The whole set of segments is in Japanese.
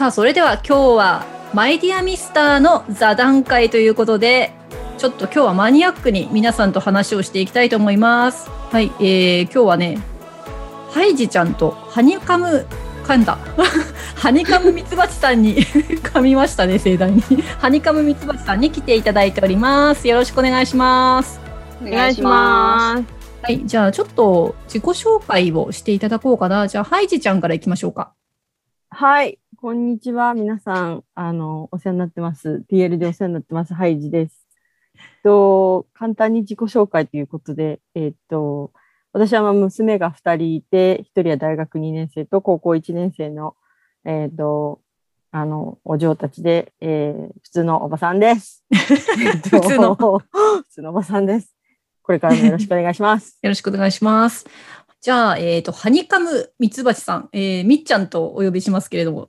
さあ、それでは今日はマイディアミスターの座談会ということで、ちょっと今日はマニアックに皆さんと話をしていきたいと思います。はい、えー、今日はね、ハイジちゃんとハニカム、噛んだ。ハニカムミツバチさんに噛みましたね、盛大に。ハニカムミツバチさんに来ていただいております。よろしくお願いします。お願いします。はい、じゃあちょっと自己紹介をしていただこうかな。じゃあ、ハイジちゃんからいきましょうか。はい、こんにちは。皆さん、あの、お世話になってます。PL でお世話になってます。ハイジです。と、簡単に自己紹介ということで、えっと、私はまあ娘が2人いて、1人は大学2年生と高校1年生の、えっと、あの、お嬢たちで、えー普通のおばさんです。えっと普通の 普通のおばさんです。これからもよろしくお願いします。よろしくお願いします。じゃあ、えっ、と、ハニカムミツバチさん、えー、みっちゃんとお呼びしますけれども、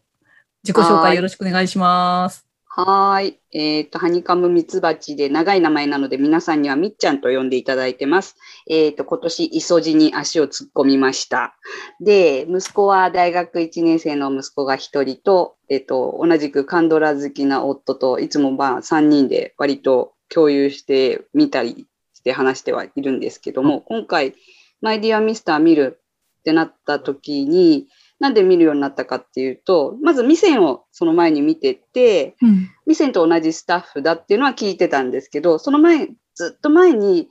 自己紹介よろしくお願いします。はーい。えっ、と、ハニカムミツバチで長い名前なので皆さんにはみっちゃんと呼んでいただいてます。えっ、と、今年、磯路に足を突っ込みました。で、息子は大学1年生の息子が1人と、えっ、と、同じくカンドラ好きな夫といつもまあ3人で割と共有してみたりして話してはいるんですけども、今回、マイディアミスター見るってなった時に、なんで見るようになったかっていうと、まず、ミセンをその前に見てて、うん。ミセンと同じスタッフだっていうのは聞いてたんですけど、その前、ずっと前に、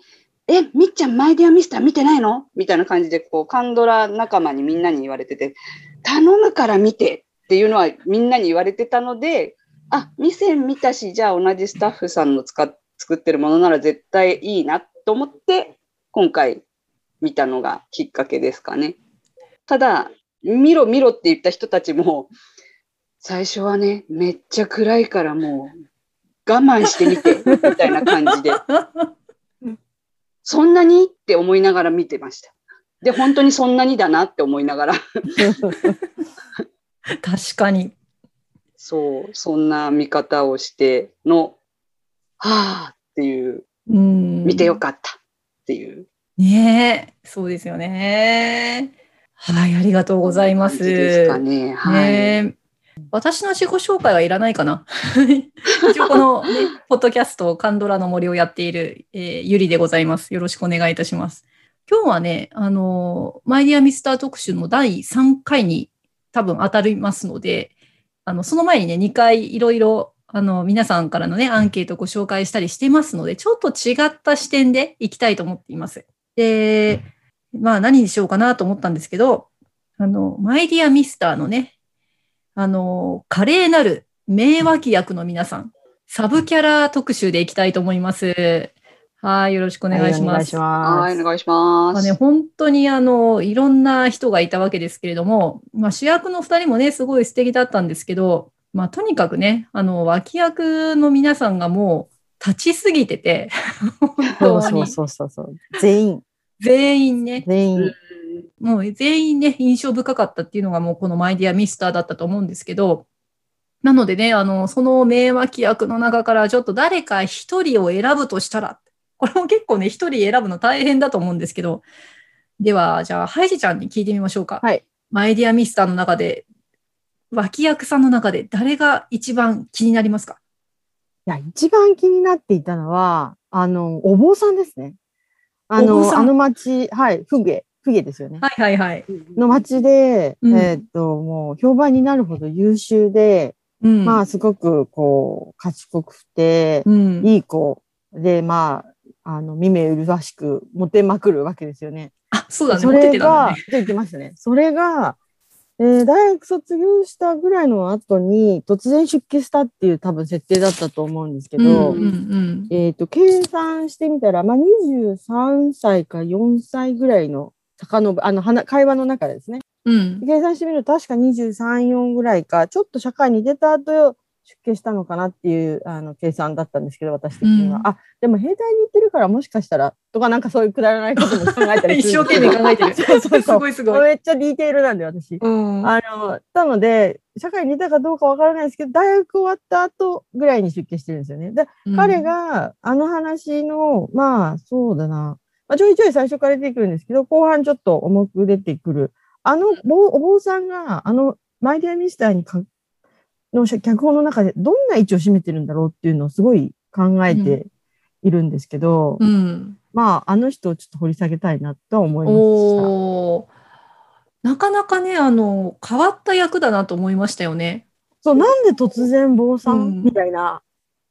え、みっちゃんマイディアミスター見てないの？みたいな感じで、こう、カンドラ仲間にみんなに言われてて、頼むから見てっていうのはみんなに言われてたので、あ、ミセン見たし、じゃあ同じスタッフさんの使っ作ってるものなら絶対いいなと思って、今回見たのがきっかけですかね。ただ、見ろ見ろって言った人たちも、最初はね、めっちゃ暗いからもう我慢してみて、みたいな感じで、そんなに？って思いながら見てました。で、本当にそんなにだなって思いながら、確かに。そう、そんな見方をしての、はぁっていう、うん。見てよかったっていうねえ、そうですよね。はい、ありがとうございます。ですかね。はい。私の自己紹介はいらないかな？一応この、ね、ポッドキャスト、カンドラの森をやっている、えーゆりでございます。よろしくお願いいたします。今日はね、あの、マイディアミスター特集の第3回に多分当たりますので、あの、その前にね、2回いろいろ、あの、皆さんからのね、アンケートをご紹介したりしてますので、ちょっと違った視点でいきたいと思っています。で、まあ何にしようかなと思ったんですけど、あの、マイディアミスターのね、あの、華麗なる名脇役の皆さん、サブキャラ特集でいきたいと思います。はい、よろしくおお願いします。お願いします。はい、お願いします。まあね、本当にあの、いろんな人がいたわけですけれども、まあ主役の二人もね、すごい素敵だったんですけど、まあとにかくね、あの、脇役の皆さんがもう立ちすぎてて、本そ当うそうにそうそうそう。全員、全員ね、全員。うんもう全員ね、印象深かったっていうのがもうこのマイディアミスターだったと思うんですけど、なのでね、あの、その名脇役の中からちょっと誰か一人を選ぶとしたら、これも結構ね、一人選ぶの大変だと思うんですけど、では、じゃあ、ハイジちゃんに聞いてみましょうか。はい。マイディアミスターの中で、脇役さんの中で誰が一番気になりますか？いや、一番気になっていたのは、あの、お坊さんですね。あの、あの町、はい、フゲ、フゲですよね。はいはいはい。の町で、うんえーっと、もう評判になるほど優秀で、うん。まあ、すごく、こう、賢くて、うん。いい子で、まあ、あの、見目麗しく、モテまくるわけですよね。あ、そうだね。そモテれが、てたんだね。と言ってましたね。それが、えー大学卒業したぐらいの後に、突然出家したっていう多分設定だったと思うんですけど、うんうんうん。えっ、と、計算してみたら、まあ、23歳か4歳ぐらいの、遡る、あの、話会話の中でですね。うん。計算してみると、確か23、4ぐらいか、ちょっと社会に出た後、出家したのかなっていう、あの、計算だったんですけど、私的には。うんあ、でも兵隊に行ってるから、もしかしたら、とかなんかそういうくだらないことも考えたりす一る生懸命考えてる。そうそうすそう。ごいすごい。めっちゃディテールなんで、私。うん。あの、なので、社会に出たかどうかわからないですけど、大学終わった後ぐらいに出家してるんですよね。で、彼が、あの話の、まあ、そうだな。まあ、ちょいちょい最初から出てくるんですけど、後半ちょっと重く出てくる。あの、ぼお坊さんが、あの、マイディアミスターにかの脚本の中でどんな位置を占めてるんだろうっていうのをすごい考えているんですけど、うん。まあ、あの人をちょっと掘り下げたいなとは思いましおーなかなかね、あの、変わった役だなと思いましたよね。た。そう、なんで突然坊さうんんみたいな。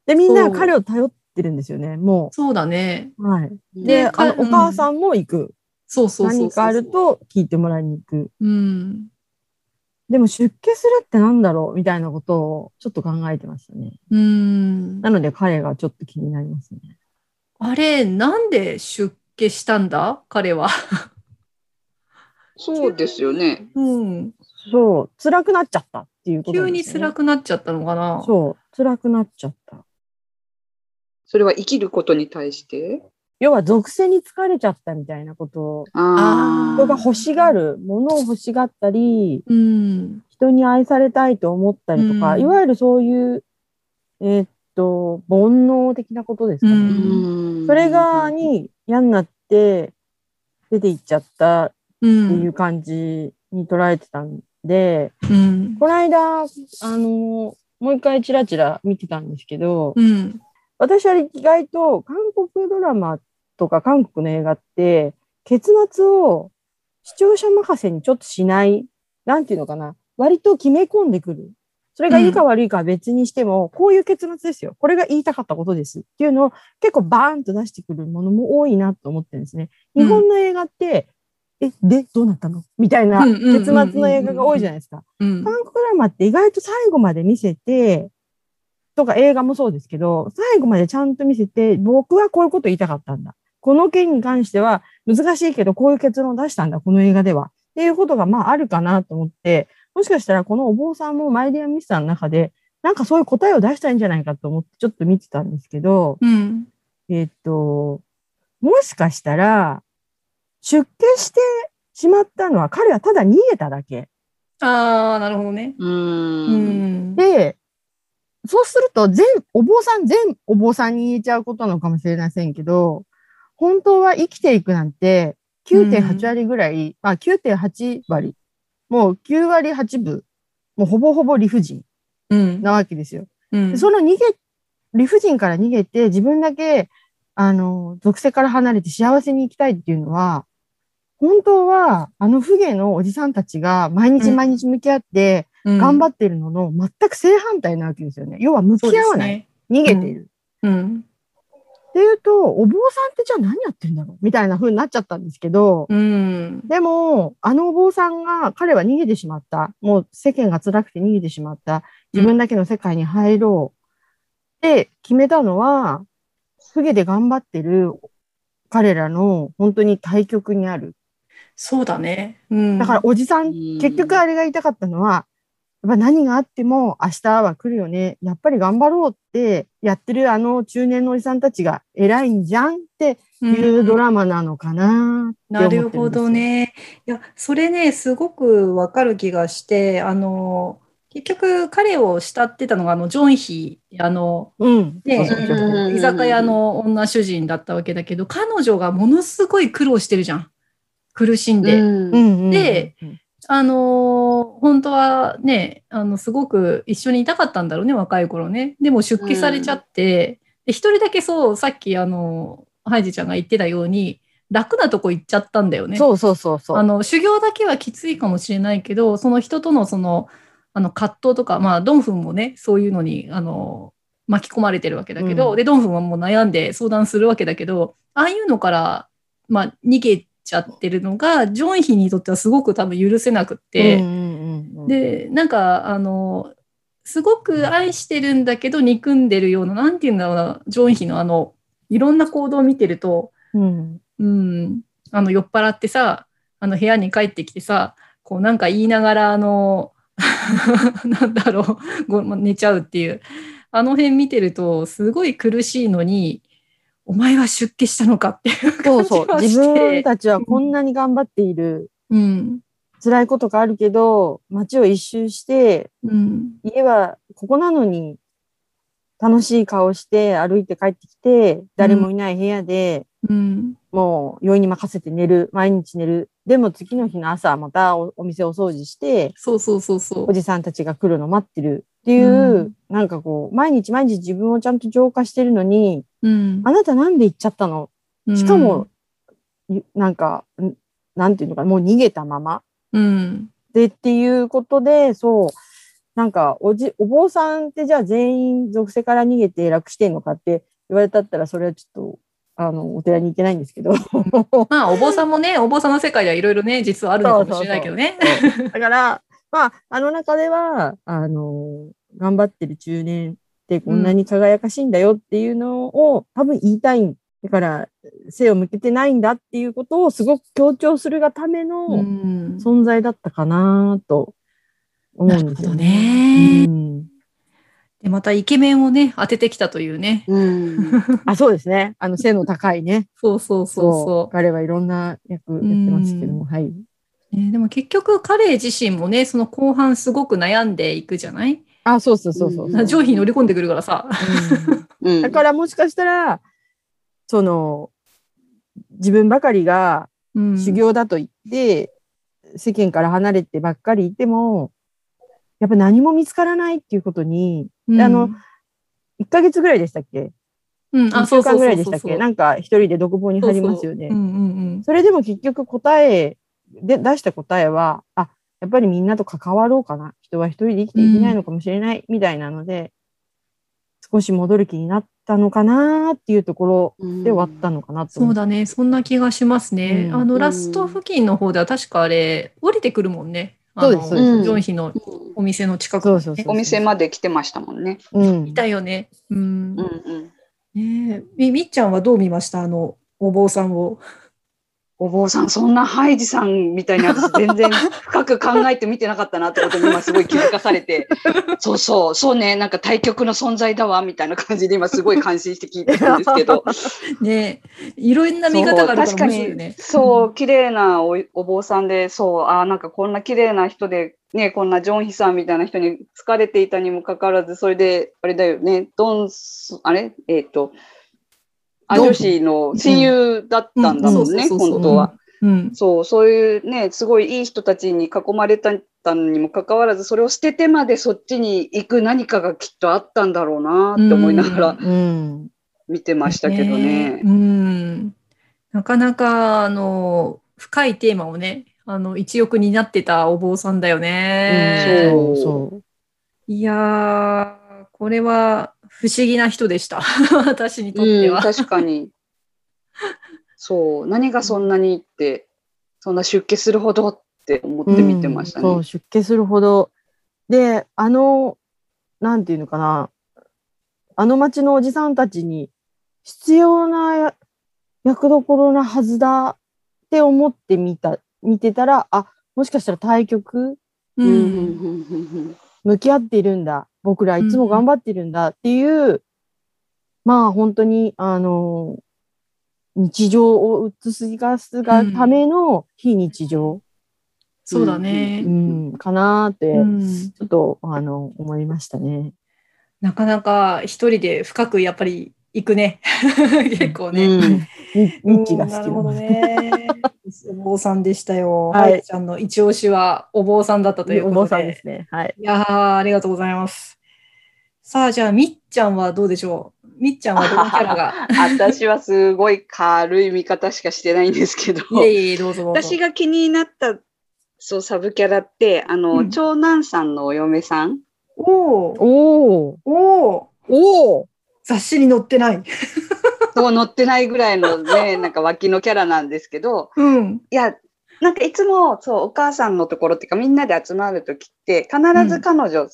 で、みんな彼を頼ってるんですよね、もそうだね。う。はい。でで、あの、かお母さんも行く。そうそうそうそう。何かあると聞いてもらいに行く。うん。でも出家するってなんだろうみたいなことをちょっと考えてましたね。うん。なので彼がちょっと気になりますね。あれ、なんで出家したんだ？彼は。そうですよね。うん。そう、辛くなっちゃったっていうこと急に辛くなっちゃったのかな？そう、辛くなっちゃった。それは生きることに対して？要は属性に疲れちゃったみたいなことを、あ人が欲しがる、物を欲しがったり、うん。人に愛されたいと思ったりとか、うんいわゆるそういう、えーっと、煩悩的なことですかね。うんうんそれがに嫌になって出て行っちゃったう。っていうん感じに捉えてたんで、うん。この間、あの、もう一回チラチラ見てたんですけど、うん。私は意外と韓国ドラマとか韓国の映画って、結末を視聴者任せにちょっとしない、なんていうのかな、割と決め込んでくる。それがいいか悪いかは別にしても、こういう結末ですよ。これが言いたかったことです。っていうのを結構バーンと出してくるものも多いなと思ってるんですね。日本の映画って、え、で、どうなったの？みたいなうんうんうんうんうん結末の映画が多いじゃないですか。うん。韓国ドラマって意外と最後まで見せて、とか映画もそうですけど、最後までちゃんと見せて、僕はこういうこと言いたかったんだ。この件に関しては難しいけど、こういう結論を出したんだ、この映画では。っていうことがまああるかなと思って、もしかしたらこのお坊さんもマイディアミスターの中で、なんかそういう答えを出したいんじゃないかと思ってちょっと見てたんですけど、うん。えっと、もしかしたら、出家してしまったのは彼はただ逃げただけ。ああ、なるほどね。う。うんん。で、そうすると全、お坊さん全お坊さんに言えちゃうことなのかもしれませんけど、本当は生きていくなんて9.8割ぐらい、あ、9.8割、もう9割8分、もうほぼほぼ理不尽うん。なわけですよ。うんでその逃げ、理不尽から逃げて自分だけ、あの、属性から離れて幸せに生きたいっていうのは、本当は、あの不義のおじさんたちが毎日毎日向き合って、頑張っってるのの全く正反対なわけですよね。要は向き合わない。ね。逃げている。うん。っていうと、お坊さんってじゃあ何やってんだろうみたいな風になっちゃったんですけど、うん。でも、あのお坊さんが、彼は逃げてしまった。もう世間が辛くて逃げてしまった。自分だけの世界に入ろう。って決めたのは、不義で頑張ってる彼らの本当に対極にある。そうだね。うん。だからおじさん、うん結局あれが言いたかったのは、やっぱ何があっても明日は来るよね。やっぱり頑張ろうってやってるあの中年のおじさんたちが偉いんじゃんっていうドラマなのかなって思なってるほど。ね。いや、それね、すごくわかる気がして、あの、結局彼を慕ってたのが、あの、ジョンヒ、あの、うん。居酒屋の女主人だったわけだけど、彼女がものすごい苦労してるじゃん。苦しんで。で、あのー本当はね、あの、すごく一緒にいたかったんだろうね、若い頃ね。でも出家されちゃって、で、一人だけそう、さっきあの、ハイジちゃんが言ってたように、楽なとこ行っちゃったんだよね。そうそうそうそう。あの、修行だけはきついかもしれないけど、その人とのその、あの、葛藤とか、まあ、ドンフンもね、そういうのに、あの、巻き込まれてるわけだけど、うんで、ドンフンはもう悩んで相談するわけだけど、ああいうのから、まあ、逃げちゃってるのが、ジョンヒにとってはすごく多分許せなくって、うんうんうんうん、で、なんか、あの、すごく愛してるんだけど、憎んでるような、なんていうんだろうな、ジョンヒのあの、いろんな行動を見てると、うん、うん、あの、酔っ払ってさ、あの、部屋に帰ってきてさ、こう、なんか言いながら、あの、なんだろう、ごま寝ちゃうっていう。あの辺見てると、すごい苦しいのに、お前は出家したのかっていうそうそう。感じが自して。分たちはこんなに頑張っている。うん。辛いことがあるけど、街を一周して、うん。家はここなのに、楽しい顔して歩いて帰ってきて、誰もいない部屋で、うん。もう酔いに任せて寝る、毎日寝る。でも次の日の朝またおお店を掃除して、そうそうそうそうお。じさんたちが来るの待ってるっっていう、うん。なんかこう、毎日毎日自分をちゃんと浄化してるのに、うん。あなたなんで行っちゃったの？しかも、、ゆなんか、んなんていうのかな、もう逃げたまま。うん。でっていうことで、そう、なんかおじ、お坊さんってじゃあ全員属性から逃げて楽してんのかって言われたったら、それはちょっと、あの、お寺に行けないんですけど。まあ、お坊さんもね、お坊さんの世界ではいろいろね、実はあるのかもしれないけどね。だから、まあ、あの中では、あの、頑張ってる中年ってこんなに輝かしいんだよっていうのを多分言いたい。だから、背を向けてないんだっていうことをすごく強調するがためうのん。存在だったかなと思うんですよなるほどねうんで、またイケメンをね、当ててきたというね。うん。あ、そうですね。あの、背の高いね。そうそうそうそ彼はいろんな役やってますけども、はい。う。ねでも結局彼自身もね、その後半すごく悩んでいくじゃない？あ、そうそうそうそう。うん。上位に乗り込んでくるからさ。うん。うん。だからもしかしたら、その、自分ばかりがうん。修行だと言って、世間から離れてばっかりいても、やっぱ何も見つからないっていうことに、うん。あの、1ヶ月ぐらいでしたっけ？うん、?1 週間ぐらいでしたっけ？なんか一人で独房に入りますよね。うんうん。それでも結局答えで出した答えは、あ、やっぱりみんなと関わろうかな。人は一人で生きていけないのかもしれない、みたいなので、少し戻る気になったのかなっていうところで終わったのかなと思そうだね、そんな気がしますね。うんあの、うんラスト付近の方では確かあれ、降りてくるもんね。あのそうですそうですジョンヒのお店の近くお店まで来てましたもんね。うんい。たよね。うん。うんうん。ねえみみっちゃんはどう見ました？あの、お坊さんを。お坊さん、そんなハイジさんみたいに私全然 深く考えて見てなかったなってことに今すごい気づかされて、そうそう、そうね、なんか対局の存在だわ、みたいな感じで今すごい感心して聞いてるんですけど、ね。えいろんな見方があるからそう確かに。面ね。そう、綺麗なおお坊さんで、そう、あーなんかこんな綺麗な人で、ね、こんなジョンヒさんみたいな人に疲れていたにもかかわらず、それで、あれだよね、ドンス、あれ？えっ、と、アドン女子の親友だったんだもんね、本当は。うん。そう、そういうね、すごいいい人たちに囲まれたのにもかかわらず、それを捨ててまでそっちに行く何かがきっとあったんだろうなって思いながらうん。見てましたけどね。うん。なかなか、あの、深いテーマをね、あの、一翼になってたお坊さんだよね。そうそいやー、これは不思議な人でした。私にとってうん、は。確かに。そう、何がそんなにって、そんな出家するほどって思う。って見てましたね。うんそう、出家するほど。で、あの、なんていうのかな。あの町のおじさんたちに必要なや役どころなはずだって思ってみた、見てたら、あ、もしかしたら対局うん向き合っているんだ。僕らいつも頑張ってるんだっていう、まあ本当に、あの、日常を映すがすがための非日常、そうだねう。ん、かなーって、うんちょっと、あの、思いましたね。なかなか一人で深くやっぱり行くね。結構ね。うんみミッチーが好きなるほどね。お坊さんでしたよ。ははいいちゃんの一押しはお坊さんだったということで。お坊さんですね。はい。いやー、ありがとうございます。さあ、じゃあ、みっちゃんはどうでしょう？みっちゃんはどのキャラが？私はすごい軽い見方しかしてないんですけど、いえいえ、どうぞ。私が気になったそうサブキャラって、あの、うん長男さんのお嫁さん、おーおーおーおー雑誌に載ってない。そう乗ってないぐらいのね、なんか脇のキャラなんですけど、うん。いや、なんかいつも、そう、お母さんのところっていうか、みんなで集まるときって、必ず彼女、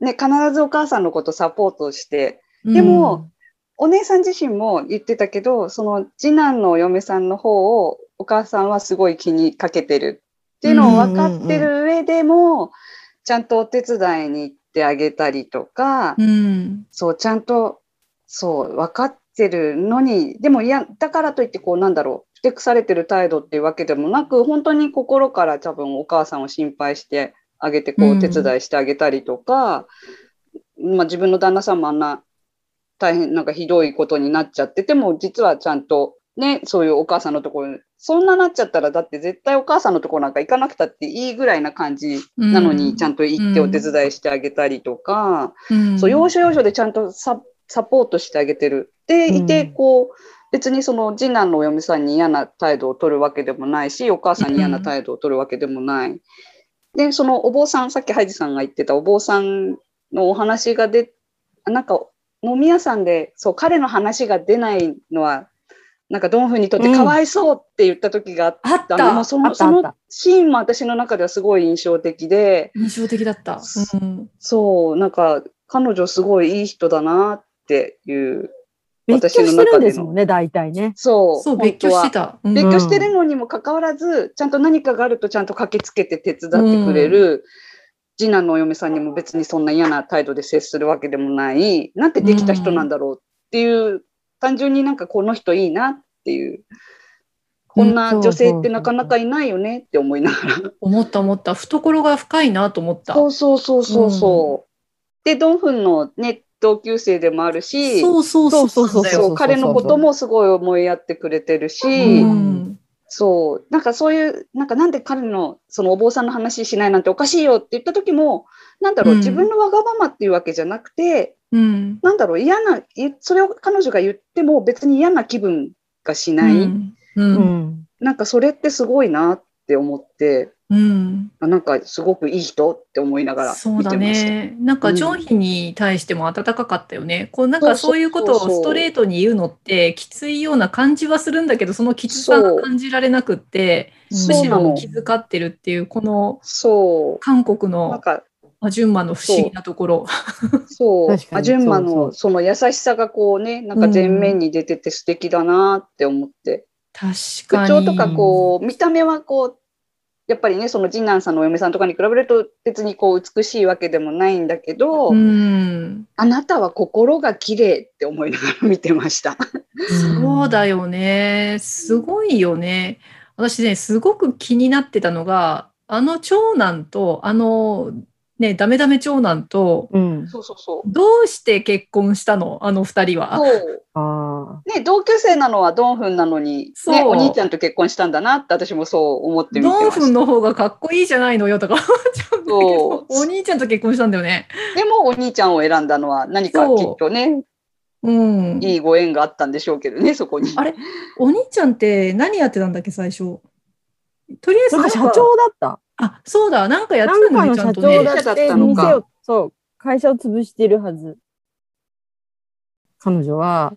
ね、必ずお母さんのことサポートして、でも、お姉さん自身も言ってたけど、その次男のお嫁さんの方をお母さんはすごい気にかけてるっていうのを分かってる上でも、ちゃんとお手伝いに行ってあげたりとか、うん。そう、ちゃんと、そう、分かってるのに、でもいや、だからといって、こう、なんだろう、ふてくされてる態度っていうわけでもなく、本当に心から多分お母さんを心配してあげて、こう、手伝いしてあげたりとか、まあ自分の旦那さんもあんな大変、なんかひどいことになっちゃってても、実はちゃんと、ね、そういうお母さんのところにそんななっちゃったら、だって絶対お母さんのとこなんか行かなくたっていいぐらいな感じなのに、ちゃんと行ってお手伝いしてあげたりとか、うん。そう、要所要所でちゃんとササポートしてあげてる。で、いて、うんこう、別にその次男のお嫁さんに嫌な態度を取るわけでもないし、お母さんに嫌な態度を取るわけでもない。で、そのお坊さん、さっきハイジさんが言ってたお坊さんのお話が出、なんか飲み屋さんで、そう、彼の話が出ないのは、なんかドンフにとってかわいそうって言った時があった。た。の、もうそのそのシーンも私の中ではすごい印象的で、印象的だった。うん、そう、なんか彼女すごいいい人だなっていう、別居してるんですもんね、大体ね。そう、そう、別居してた。うん別居してるのにもかかわらず、ちゃんと何かがあるとちゃんと駆けつけて手伝ってくれる、次男のお嫁さんにも別にそんな嫌な態度で接するわけでもない、なんてできた人なんだろうっていう、単純になんかこの人いいなっていう、こんな女性ってなかなかいないよねって思いながら。思った思った。懐が深いなと思った。そうそうそうそうそう。で、ドンフンのね、同級生でもあるし、そうそうそうそうそうそう彼のこともすごい思いやってくれてるし、うんそう、なんかそういう、なんかなんで彼のそのお坊さんの話しないなんておかしいよって言った時も、なんだろう、自分のわがままっていうわけじゃなくて、うん。なんだろう、嫌な、それを彼女が言っても別に嫌な気分がしない。うん。う。うんん。なんかそれってすごいなって思って、うん。あなんかすごくいい人って思いながらそうだ見てました。ね。なんか、上品に対しても温かかったよね。こう、なんかそういうことをそうそうそうストレートに言うのって、きついような感じはするんだけど、そのきつさが感じられなくって、むしろ気遣ってるっていう、このそ韓国う。なんアジュンマの不思議なところ。そう確。かにアジュンマそうそのその優しさがこうね、なんか前面に出てて素敵だなって思って。確口かに。調とかこう、見た目はこう、やっぱりね、その次男さんのお嫁さんとかに比べると別にこう美しいわけでもないんだけど、うん。あなたは心が綺麗って思いながら見てました。そうだよね。すごいよね。私ね、すごく気になってたのが、あの長男と、あの、ね、ダメダメ長男と、うん。そうそうそう。どうして結婚したの？あの二人は。そう。ああ。ね、同級生なのはドンフンなのに、そうね、お兄ちゃんと結婚したんだなって私もそう思って見てまドン。フンの方がかっこいいじゃないのよとかちゃうんだけど、そうお兄ちゃんと結婚したんだよね。でもお兄ちゃんを選んだのは何かきっとね、うん。いいご縁があったんでしょうけどね、そこに。あれ？お兄ちゃんって何やってたんだっけ、最初。とりあえずなんか社長だった。あ、そうだ、なんかやってたのね、ちゃかの社長んとね。だって、社だったのか店を、そう、会社を潰してるはず。彼女は、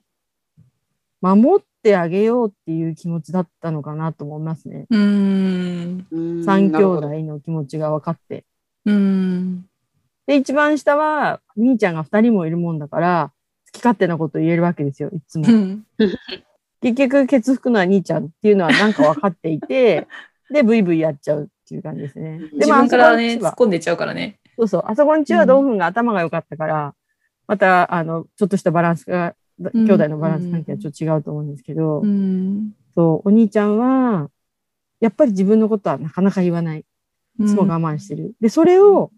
守ってあげようっていう気持ちだったのかなと思いますね。うーん。うん三兄弟の気持ちが分かって。うーん。で、一番下は、兄ちゃんが二人もいるもんだから、好き勝手なこと言えるわけですよ、いつもう。ん。結局、ケツ吹くのは兄ちゃんっていうのはなんか分かっていて、で、ブイブイやっちゃうっていう感じですね。で自分からね、あそこんちは突っ込んでっちゃうからね。そうそう、あそこんちはドンフンが頭が良かったから、また、あの、ちょっとしたバランスが、うん兄弟のバランス関係はちょっと違うと思うんですけど、うん。そう、お兄ちゃんは、やっぱり自分のことはなかなか言わない。いつも我慢してる。で、それを、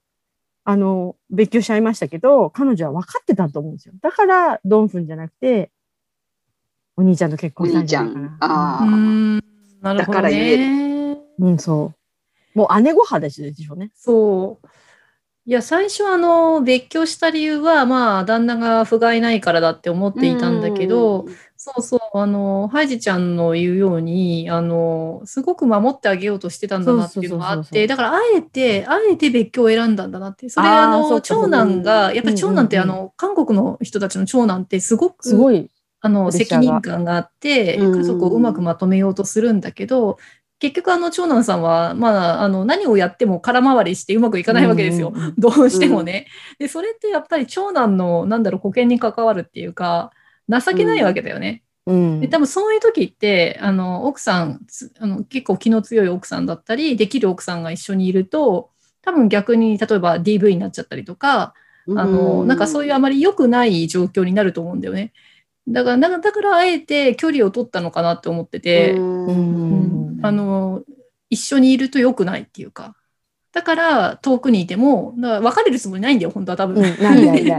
あの、別居しちゃいましたけど、彼女は分かってたと思うんですよ。だから、ドンフンじゃなくて、お兄ちゃんと結お婚したん兄ちゃんじゃないかな。。ああ、うん。なるほどだから言えね。うん、そう。もう姉御派でしょうね。そう。いや、最初あの、別居した理由は、まあ、旦那が不甲斐ないからだって思っていたんだけど、そうそう、あの、ハイジちゃんの言うように、あの、すごく守ってあげようとしてたんだなっていうのがあって、だから、あえて、あえて別居を選んだんだなって。それ、あの、長男が、やっぱり長男って、あの、韓国の人たちの長男って、すごく、すごい。あの、責任感があって、うん家族をうまくまとめようとするんだけど、結局、あの、長男さんは、まあ、あの、何をやっても空回りしてうまくいかないわけですよ。うんうんうんどうしてもね。で、それってやっぱり長男の、なんだろう、保険に関わるっていうか、情けないわけだよね。うんで、多分そういう時って、あの、奥さん、つあの結構気の強い奥さんだったり、できる奥さんが一緒にいると、多分逆に、例えば DV になっちゃったりとか、あの、なんかそういうあまり良くない状況になると思うんだよね。だから、だからだからあえて距離を取ったのかなって思ってて、あの、一緒にいると良くないっていうか。だから遠くにいても、だ別れるつもりないんだよ、本当は多分。うん な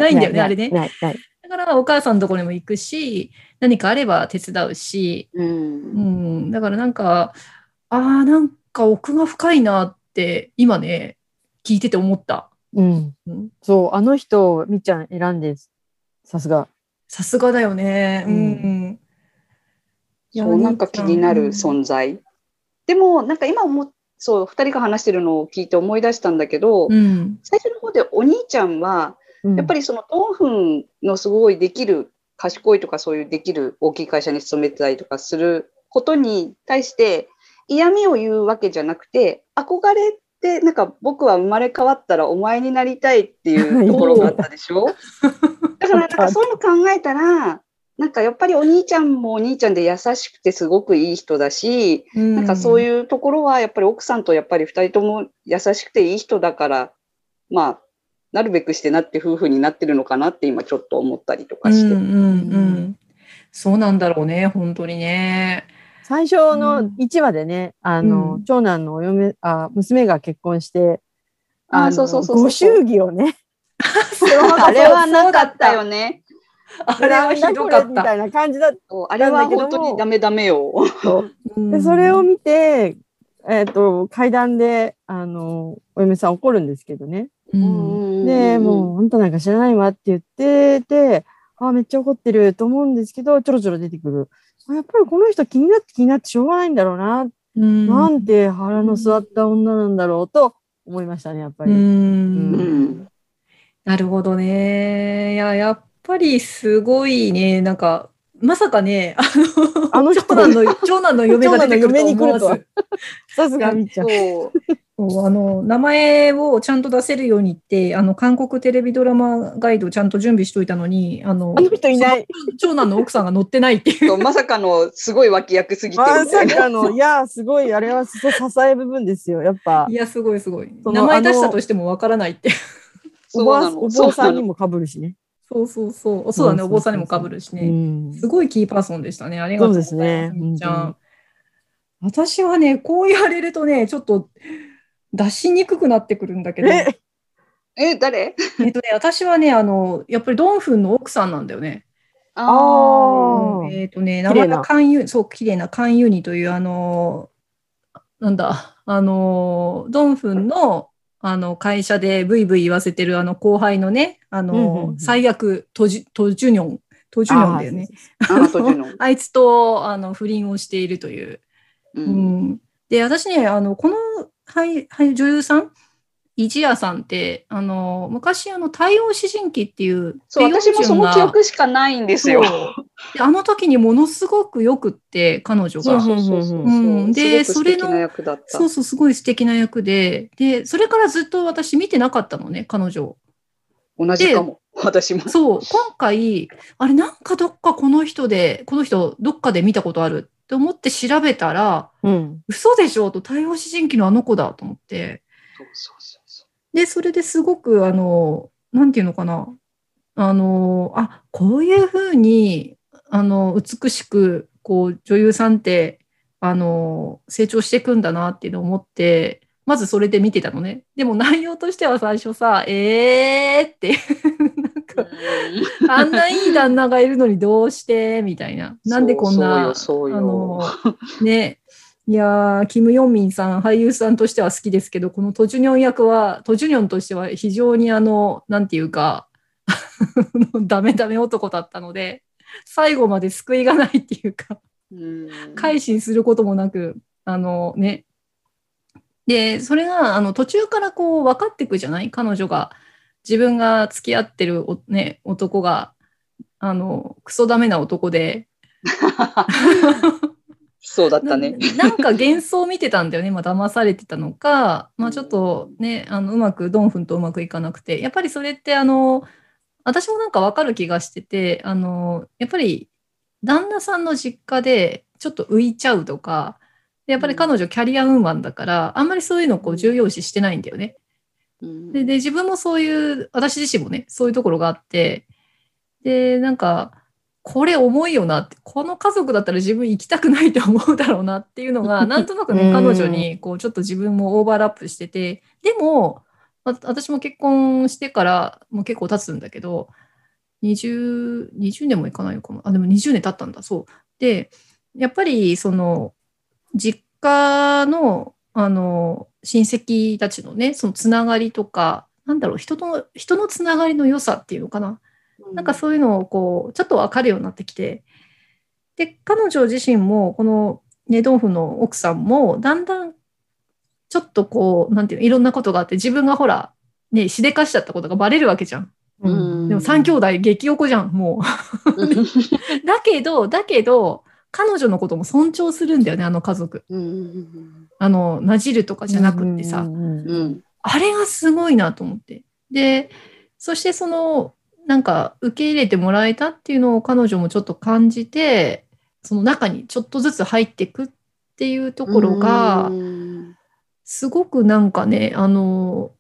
いんだよね、あれね。だからお母さんのところにも行くし、何かあれば手伝うし、う。うんん、だからなんか、ああ、なんか奥が深いなって、今ね、聞いてて思った。うん。うんそう、あの人をみっちゃん選んで、さすが。さすがだよね。う。うんそう、なんか気になる存在。でも、なんか今も、そう、二人が話してるのを聞いて思い出したんだけど、うん。最初の方でお兄ちゃんは、やっぱり、りそのドンフンのすごいできる、賢いとかそういうできる大きい会社に勤めてたりとかすることに対して嫌味を言うわけじゃなくて、憧れって、なんか僕は生まれ変わったらお前になりたいっていうところがあったでしょ？だからなんかそういうの考えたら、なんかやっぱりお兄ちゃんもお兄ちゃんで優しくてすごくいい人だし、なんかそうういうところはやっぱり奥さんとやっぱり二人とも優しくていい人だから、まあ、なるべくしてなって夫婦になってるのかなって今ちょっと思ったりとかして。うんうんうん。そうなんだろうね、本当にね。最初うのん1話でね、あの、うん長男のお嫁、あ、娘が結婚して、のあそうそうそうそうご祝儀をね、あれはなかったよね。あれはひどかった。みたいな感じだあれは本当にダメダメよ。で、それを見て、えっ、と、階段で、あの、お嫁さん怒るんですけどね。うんで、もう、あんたなんか知らないわって言ってて、あ、めっちゃ怒ってると思うんですけど、ちょろちょろ出てくる。あやっぱりこの人気になって気になってしょうがないんだろうな。うんなんて腹の座った女なんだろうと思いましたね、やっぱり。うんうんなるほどね。いや、やっぱりすごいね、なんか、まさかね、あの、あの人長男の、長男の嫁が出てくると思わずさすがみっちゃん。あの、名前をちゃんと出せるようにって、あの、韓国テレビドラマガイドちゃんと準備しといたのに、あの、あの人いない。その長男の奥さんが乗ってないっていう。まさかのすごい脇役すぎてま。さかの、いや、すごい、あれは支え部分ですよ。やっぱい、や、すごいすごい。名前出したとしてもわからないって。お坊さんにも被るしね。そうそうそう。そうだね、お坊さんにも被るしうね。ん。すごいキーパーソンでしたね。ありがとうございます。そうですね。私はね、こう言われるとね、ちょっと出しにくくなってくるんだけど、え、え、誰？えっとね、私はね、あの、やっぱりドンフンの奥さんなんだよね。あーえっとね、名前綺麗なが関ユ、そう、綺麗な関ユニという、あの、なんだ、あの、ドンフンの、あの、会社でブイブイ言わせてる、あの、後輩のね、あうんうんうの、ん最悪、トジ、トジュニョン、トジュニョンだよね。あ。あいつと、あの、不倫をしているという。ううんん。で、私ね、あの、この俳俳女優さん、一夜さんって、あの、昔、あの、太陽詩人記っていう、そう、私もそのが記憶しかないんですよ。あの時にものすごくよくって、彼女が。そうそうそうそう。うんでそれのな役だった。そうそう、すごい素敵な役で、で、それからずっと私見てなかったのね、彼女。同じかも。私も。そう、今回、あれ、なんかどっかこの人で、この人どっかで見たことあるって思って調べたら、うん。嘘でしょ？と、太陽詩人記のあの子だと思って。そうそうそうそで、それですごく、あの、なんていうのかな。あの、あ、こういうふうに、あの、美しく、こう、女優さんって、あの、成長していくんだなっていうのを思って、まずそれで見てたのね。でも内容としては最初さ、えーって。あんないい旦那がいるのにどうして？みたいな。なんでこんな、そうよ、あ。の、ね、いやー、キム・ヨンミンさん、俳優さんとしては好きですけど、このトジュニョン役は、トジュニョンとしては非常にあの、なんていうか、ダメダメ男だったので、最後まで救いがないっていうか、うん。改心することもなく、あのね、で、それが、あの、途中からこう、分かっていくじゃない？彼女が、自分が付き合ってるお、ね、男が、あの、クソダメな男で、そうだったね。ななんか幻想を見てたんだよね。まあ、騙されてたのか、まあ、ちょっとね、あの、うまく、ドンフンとうまくいかなくて、やっぱりそれって、あの、私もなんかわかる気がしてて、あの、やっぱり、旦那さんの実家で、ちょっと浮いちゃうとか、でやっぱり彼女キャリアウーマンだから、あんまりそういうのをこう重要視してないんだよね。うんでで自分もそういう私自身もねそういうところがあってでなんかこれ重いよなってこの家族だったら自分行きたくないと思うだろうなっていうのが なんとなくねうん彼女にこうちょっと自分もオーバーラップしててでもわ私も結婚してからもう結構経つんだけど20、20年もいかないのかも。あ、でも20年経ったんだ。そう。で、やっぱりその、実家の、あの、親戚たちのね、そのつながりとか、なんだろう、人と、人のつながりの良さっていうのかな。なんかそういうのをこう、ちょっとわかるようになってきて、で、彼女自身も、このネドンフの奥さんも、だんだん、ちょっとこう、なんていうの、いろんなことがあって、自分がほら、ね、しでかしちゃったことがバレるわけじゃん。うんでも三兄弟激おこじゃん、もう。だけど、だけど、彼女のことも尊重するんだよね、あの家族。うんあの、なじるとかじゃなくってさ。あれがすごいなと思って。で、そしてその、なんか受け入れてもらえたっていうのを彼女もちょっと感じて、その中にちょっとずつ入っていくっていうところがう、んすごくなんかね、あの、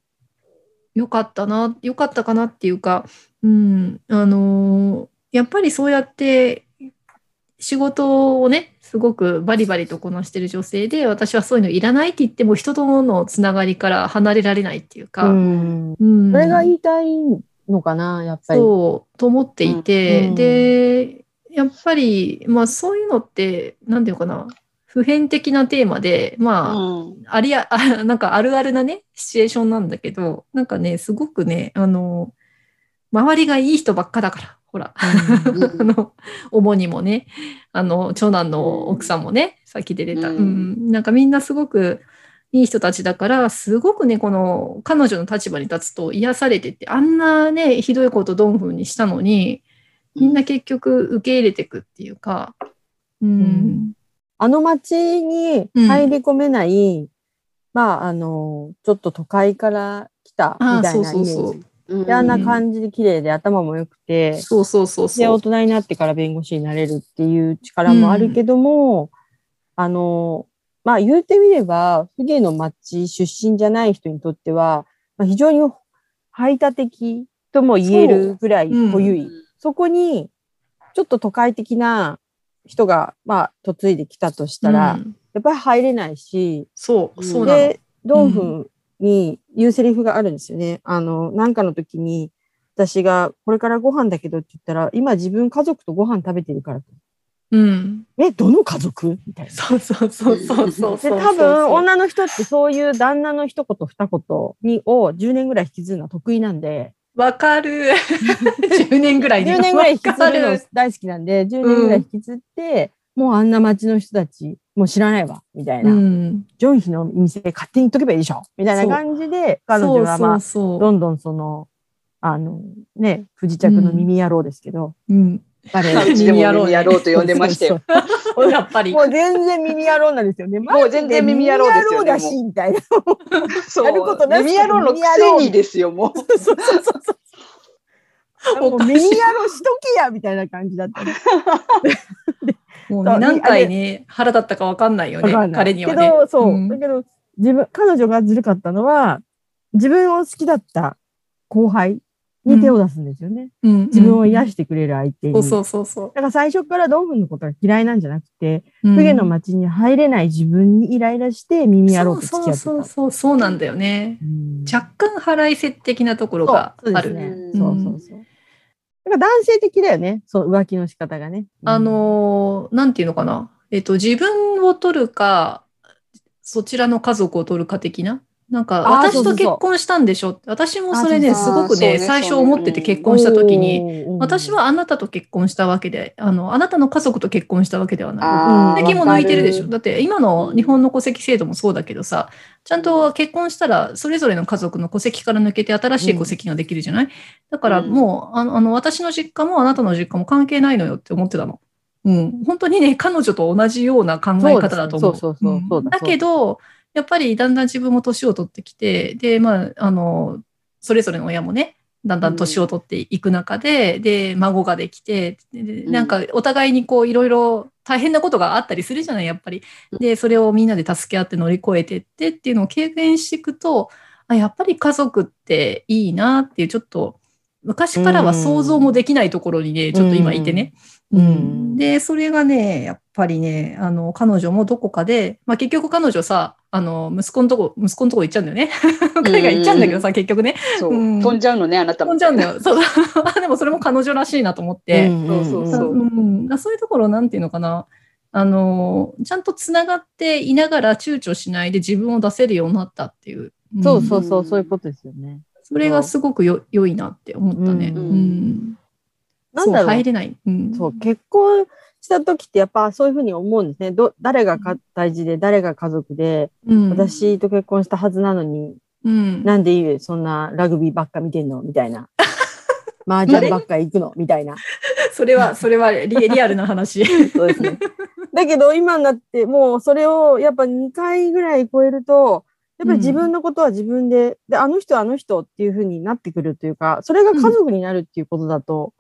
良かったな、良かったかなっていうか、うん、あの、やっぱりそうやって仕事をね、すごくバリバリとこなしてる女性で、私はそういうのいらないって言っても人とのつながりから離れられないっていうか、うん。うん。それが言いたいのかな、やっぱり。そう、と思っていて、うん。で、やっぱり、まあそういうのって、なんていうのかな、普遍的なテーマで、まあ、うん。ありあ、あなんかあるあるなね、シチュエーションなんだけど、なんかね、すごくね、あの、周りがいい人ばっかだから、ほら、うん。あの、主にもね、あの、長男の奥さんもね、さっき出てた、ううん。ん、なんかみんなすごくいい人たちだから、すごくね、この彼女の立場に立つと癒されてって、あんなね、ひどいことどんふうにしたのに、みんな結局受け入れていくっていうか、うん、ん。あの町に入り込めない、まあ、あの、ちょっと都会から来たみたいなイメージ。であんな感じで綺麗で頭も良くて、そうそうそうで、そう。大人になってから弁護士になれるっていう力もあるけども、あの、まあ言うてみれば、不芸の町出身じゃない人にとっては、まあ、非常に排他的とも言えるぐらいそううん濃ゆい。そこに、ちょっと都会的な人が、まあ、嫁いできたとしたら、うんやっぱり入れないし、そう、そうなの。で、ドンフンに言うセリフがあるんですよね。あの、なんかの時に、私が、これからご飯だけどって言ったら、今自分家族とご飯食べてるからと。うん。え、どの家族？みたいな。そうそうそうそうそうで。多分、女の人ってそういう旦那の一言二言に、を10年ぐらい引きずるのは得意なんで、わかる。10年ぐらいね10年ぐらい引きずるの大好きなんで、10年ぐらい引きずって、もうあんな町の人たち、もう知らないわ、みたいな。うん。ジョンヒの店勝手に行っとけばいいでしょみたいな感じで、彼女はまあ、どんどんその、あの、ね、不時着の耳野郎ですけど、そう。うん。彼うちでも耳やろうと呼んでましたよ。そう やっぱりも。う全然耳野郎なんですよね。もう全然耳野郎ですよね耳野郎だし、みたいな。そ うやることなし耳やろうのくせにですよ、もう。そうそうそうそう。もう耳野郎しとけや、みたいな感じだった。もう何回ね、腹立ったかわかんないよね彼にはね。けど、そう。んだけど、自分、彼女がずるかったのは、自分を好きだった後輩に手を出すんですよね。うん自分を癒してくれる相手に。そうそうそうそだから最初からドンフンのことが嫌いなんじゃなくて、う。フゲの町に入れない自分にイライラして耳やろうと付き合ってた。そうそうそう、そうなんだよね。うん若干腹いせ的なところがある。そうね。うんそうそうそう。なんか男性的だよね。そう、浮気の仕方がね。あのー、なんていうのかな。えっと、自分を取るか、そちらの家族を取るか的な。なんか、私と結婚したんでしょ？私もそれね、あすごくね、最初思ってて結婚した時に、に私、はあなたと結婚したわけで、あの、あなたの家族と結婚したわけではない。あー戸籍も抜いてるでしょ？だって今の日本の戸籍制度もそうだけどさ、ちゃんと結婚したらそれぞれの家族の戸籍から抜けて新しい戸籍ができるじゃない、だからもうあのあの私の実家もあなたの実家も関係ないのよって思ってたの。うん、本当にね、彼女と同じような考え方だと思う。そうです。そうそうそうそうだん。だけど、やっぱりだんだん自分も年を取ってきて、で、まあ、あの、それぞれの親もね、だんだん年を取っていく中で、で、孫ができて、なんかお互いにこういろいろ大変なことがあったりするじゃない、やっぱり。で、それをみんなで助け合って乗り越えてってっていうのを経験していくと、あやっぱり家族っていいなっていう、ちょっと、昔からは想像もできないところにね、ちょっと今いてね。うんうんで、それがね、やっぱりね、あの、彼女もどこかで、まあ結局彼女さ、あの、息子のとこ、息子のとこ行っちゃうんだよね。海外行っちゃうんだけどさ、結局ね。そう、うん飛んじゃうのね、あなたも。飛んじゃうんだよ。そう。あでもそれも彼女らしいなと思って。そうそうそううんそういうところ、なんていうのかな。あの、ちゃんとつながっていながら躊躇しないで自分を出せるようになったっていう。んそうそうそう、そういうことですよね。それがすごくよ良いなって思ったね。ううんん。なんだろう入れない。うん。そう、結婚した時ってやっぱそういうふうに思うんですね。ど誰がか大事で、誰が家族で、うん、私と結婚したはずなのに、うん、なんでいいそんなラグビーばっか見てんの？みたいな。麻雀ばっか行くの？みたいな。それは、それはリリアルな話。そうですね。だけど今になってもうそれをやっぱ2回ぐらい超えると、やっぱり自分のことは自分で、で、あの人はあの人っていうふうになってくるというか、それが家族になるっていうことだと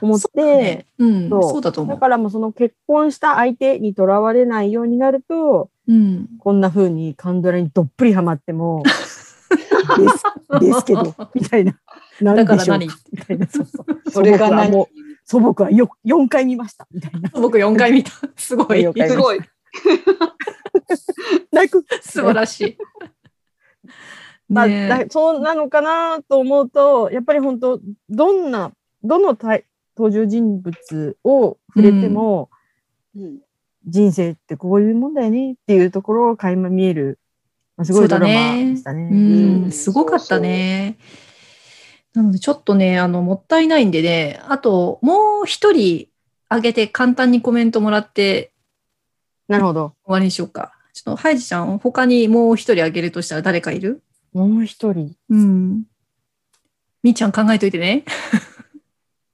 思って、そうだねうん、そうそうだと思う。だからもうその結婚した相手にとらわれないようになると、うん、こんな風にカンドラにどっぷりハマっても、です、ですけど、みたいな。なんだからでしょう何？みたいな。そうそう それが何？祖母はもう祖母はよ4回見ました、みたいな。僕4回見 た。すごい。すごい。泣く。素晴らしい。まあ、ねだそうなのかなと思うと、やっぱり本当、どんな、どの対登場人物を触れても、うん人生ってこういうもんだよねっていうところを垣間見える、まあ、すごいドラマねでしたね。ううんん、すごかったね。なので、ちょっとね、あの、もったいないんでね、あと、もう一人あげて簡単にコメントもらってなるほど。終わりにしようか。ちょっと、ハイジちゃん、他にもう一人あげるとしたら誰かいる？もう一人。うん。みーちゃん考えといてね。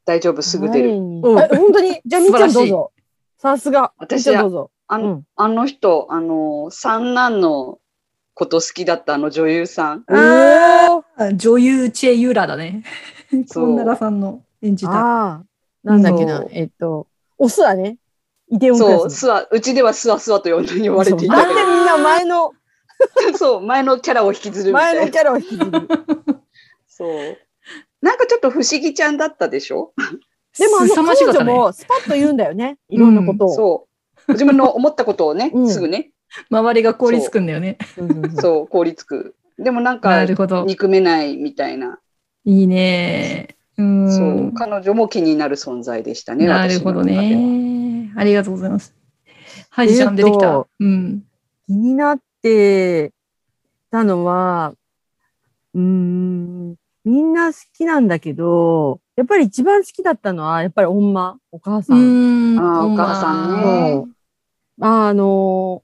大丈夫、すぐ出る。本当に？じゃあ、みーちゃんどうぞ。さすが。私ちゃんどうぞ。あの,、うんあの人、あの、三男のこと好きだったあの女優さん。女優チェ・ユラだね。そうコンナラさんの演じた。なんだっけな。えっと、オスはね。イテウォンそう、ススワ、うちではスワスワと呼んで呼ばれていの。たなんでみんな前の、そう、前のキャラを引きずるみたいな。前のキャラを引きずる。そう。なんかちょっと不思議ちゃんだったでしょ？でもあの彼女もスパッと言うんだよね。いろんなことを。そう。自分の思ったことをね、うんすぐね、周りが凍りつくんだよね。そう 凍りつく。でもなんなか、るほど。憎めないみたいな。いいね。うん。そう、彼女も気になる存在でしたね。なるほど。ね。ありがとうございます。ハイジちゃん出てきた。うん。気になってたのは、うーん、みんな好きなんだけど、やっぱり一番好きだったのは、やっぱり女、お母さ。うんん。あーお母さんねそうあの、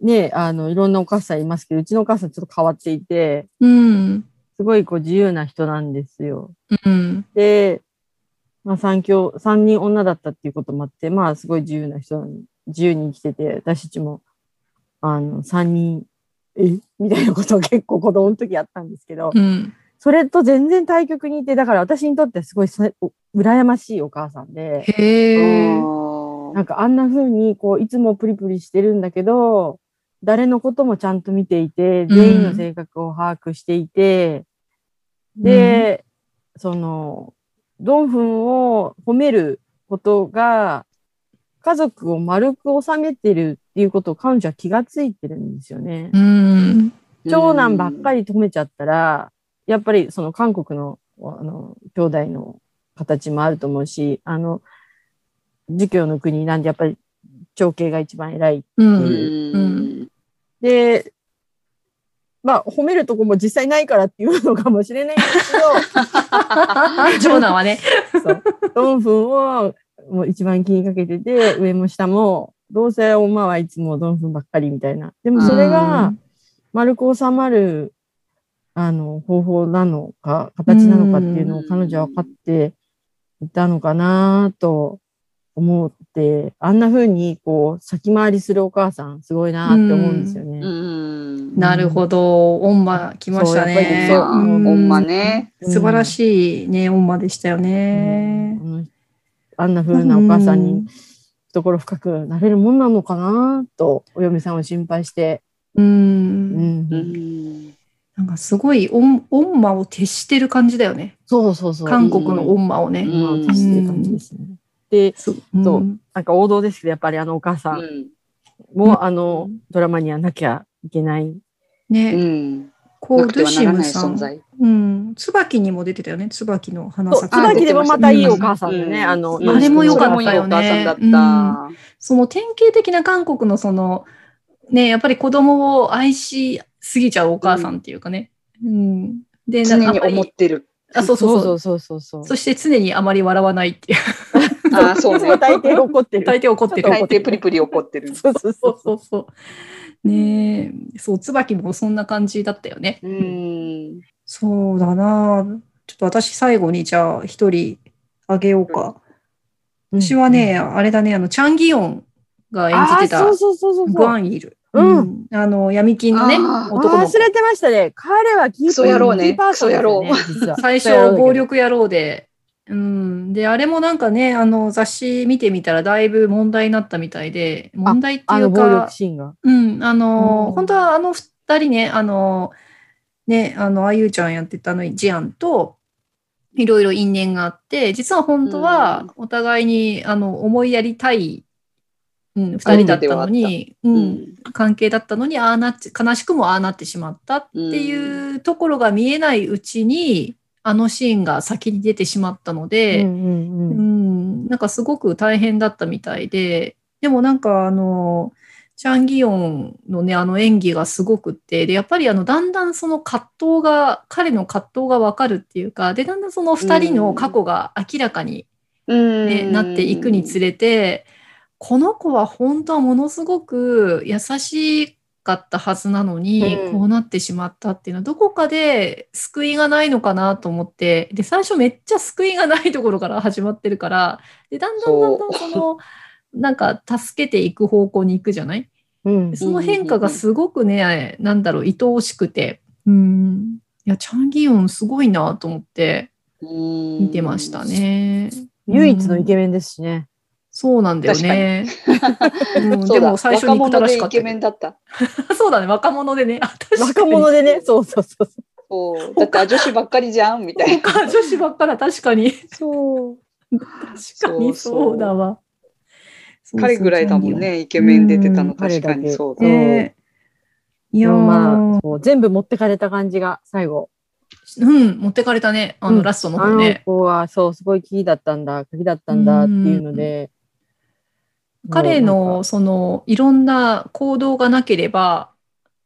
ね、あの、いろんなお母さんいますけど、うちのお母さんちょっと変わっていて、うん。すごいこう自由な人なんですよ。うん。で、まあ三兄、三人女だったっていうこともあって、まあすごい自由な人自由に生きてて、私たちも、あの、三人、え？みたいなことを結構子供の時やったんですけど、うん。それと全然対極にいて、だから私にとってすごいそれお羨ましいお母さんで。なんかあんな風にこういつもプリプリしてるんだけど、誰のこともちゃんと見ていて、全員の性格を把握していて、で、その、ドンフンを褒めることが、家族を丸く収めてるっていうことを彼女は気がついてるんですよね。うん。長男ばっかり止めちゃったら、やっぱりその韓国の、あの、兄弟の形もあると思うし、あの、儒教の国なんでやっぱり長兄が一番偉い。う。うんうんん。で、まあ、褒めるとこも実際ないからっていうのかもしれないんですけ 長男はね。ど、そうドンフンをもう一番気にかけてて、上も下も、どうせ女はいつもドンフンばっかりみたいな。でもそれが、丸く収まる、あの、方法なのか、形なのかっていうのを彼女は分かっていたのかなと思って、あんな風にこう、先回りするお母さん、すごいなって思うんですよね。うん。なるほど。オンマ来ましたね。そう。やっぱりそううん。ほん。まね。素晴らしいね、オンマでしたよね。うん。あん。な風なお母さん。に懐深くなれるもん。なのかなと、お嫁さん。を心配して。うん。なんかすごい恩恩魔を徹してる感じだよね。そうそうそう。韓国の恩魔をね。うん今を徹してる感じですね。で、そうそうんなんか王道ですけど、やっぱりあのお母さんうんも、あのドラマにはなきゃいけない。ね、うん。こう、ドゥシムさん。うん。椿にも出てたよね。椿の花そう、咲。あ椿でもまたいいお母さんでうんね、あの、うんあれも良かったよねそれもいいお母さんだった。その典型的な韓国のその、ね、やっぱり子供を愛しすぎちゃうお母さんっていうかね。うん。で、常になんかあんまり思ってる。あ、そうそうそう。そうそうそう。そして常にあまり笑わないっていう。ああ、そうね。大抵怒ってる。大抵怒ってる。大抵プリプリ怒ってる。そうそうそそうう。そうそう。ねえ、そう、椿もそんな感じだったよね。うん。そうだな。ちょっと私最後にじゃあ一人あげようか。私はね、あれだね、あの、チャンギヨンが演じてたあーそうそうそうそう。グアンイル。うんんあの、闇金のね、男の子忘。れてましたね。彼はキークソ野郎ねキーパーソンですよねク実は 最初、暴力野郎で。うん。で、あれもなんかね、あの、雑誌見てみたらだいぶ問題になったみたいで、問題っていうか、シーンが。うん、あの、うん本当はあの二人ね、あの、ね、あの、あゆうちゃんやってたあの、ジアンと、いろいろ因縁があって、実は本当はお互いに、あの、思いやりたい、うん、二人だったのに、う、うんん。関係だったのに、ああなって、悲しくもああなってしまったっていうところが見えないうちに、あのシーンが先に出てしまったので、なんかすごく大変だったみたいで、でもなんかあの、チャンギヨンのね、あの演技がすごくって、で、やっぱりあの、だんだんその葛藤が、彼の葛藤がわかるっていうか、で、だんだんその二人の過去が明らかに、うん。ねなっていくにつれて、この子は本当はものすごく優しかったはずなのに、うんこうなってしまったっていうのは、どこかで救いがないのかなと思って、で、最初めっちゃ救いがないところから始まってるから、で、だんだんだんだんその、なんか助けていく方向に行くじゃない？うんその変化がすごくね、なんだろう、愛おしくて、うん。いや、チャンギヨンすごいなと思って見見てました。ね。唯一のイケメンですしね。そうなんだよね。うんでも最初に憎たらしかったけど。メンだった。そうだね、若者でね。あ確かに若者でね、そうそうそうそそう。だってあ女子ばっかりじゃんみたいな。他女子ばっかだ、確かに。そう。確かにそうだわ。彼ぐらいだもん。ね、イケメン出てたのうん確かにそうだ。ねいやまあ、そう全部持ってかれた感じが最後。うん、持ってかれたね、あの、うんラストのあの方ね。子は、そう、すごいキーだったんだ、鍵だったんだっていうので。彼の、その、いろんな行動がなければ、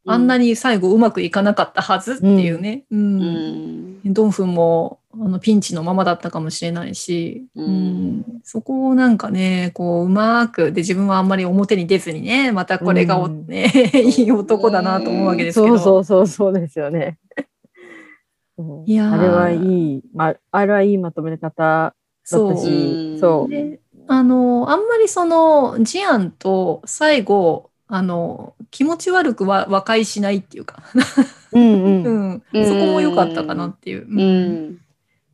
あんなに最後うまくいかなかったはずっていうね。う。うんん。ドンフンも、あの、ピンチのままだったかもしれないし、うんうんそこをなんかね、こう、うまく、で、自分はあんまり表に出ずにね、またこれがお、うんね、いい男だなと思うわけですけど。そうそうそうそうですよね。そういやーあれはいい、まあ、あれはいいまとめ方だそうったし、そう。で、あの、あんまりその、ジアンと最後、あの、気持ち悪くは和解しないっていうか、うんううん。ん、そこも良かったかなっていう。ううんん。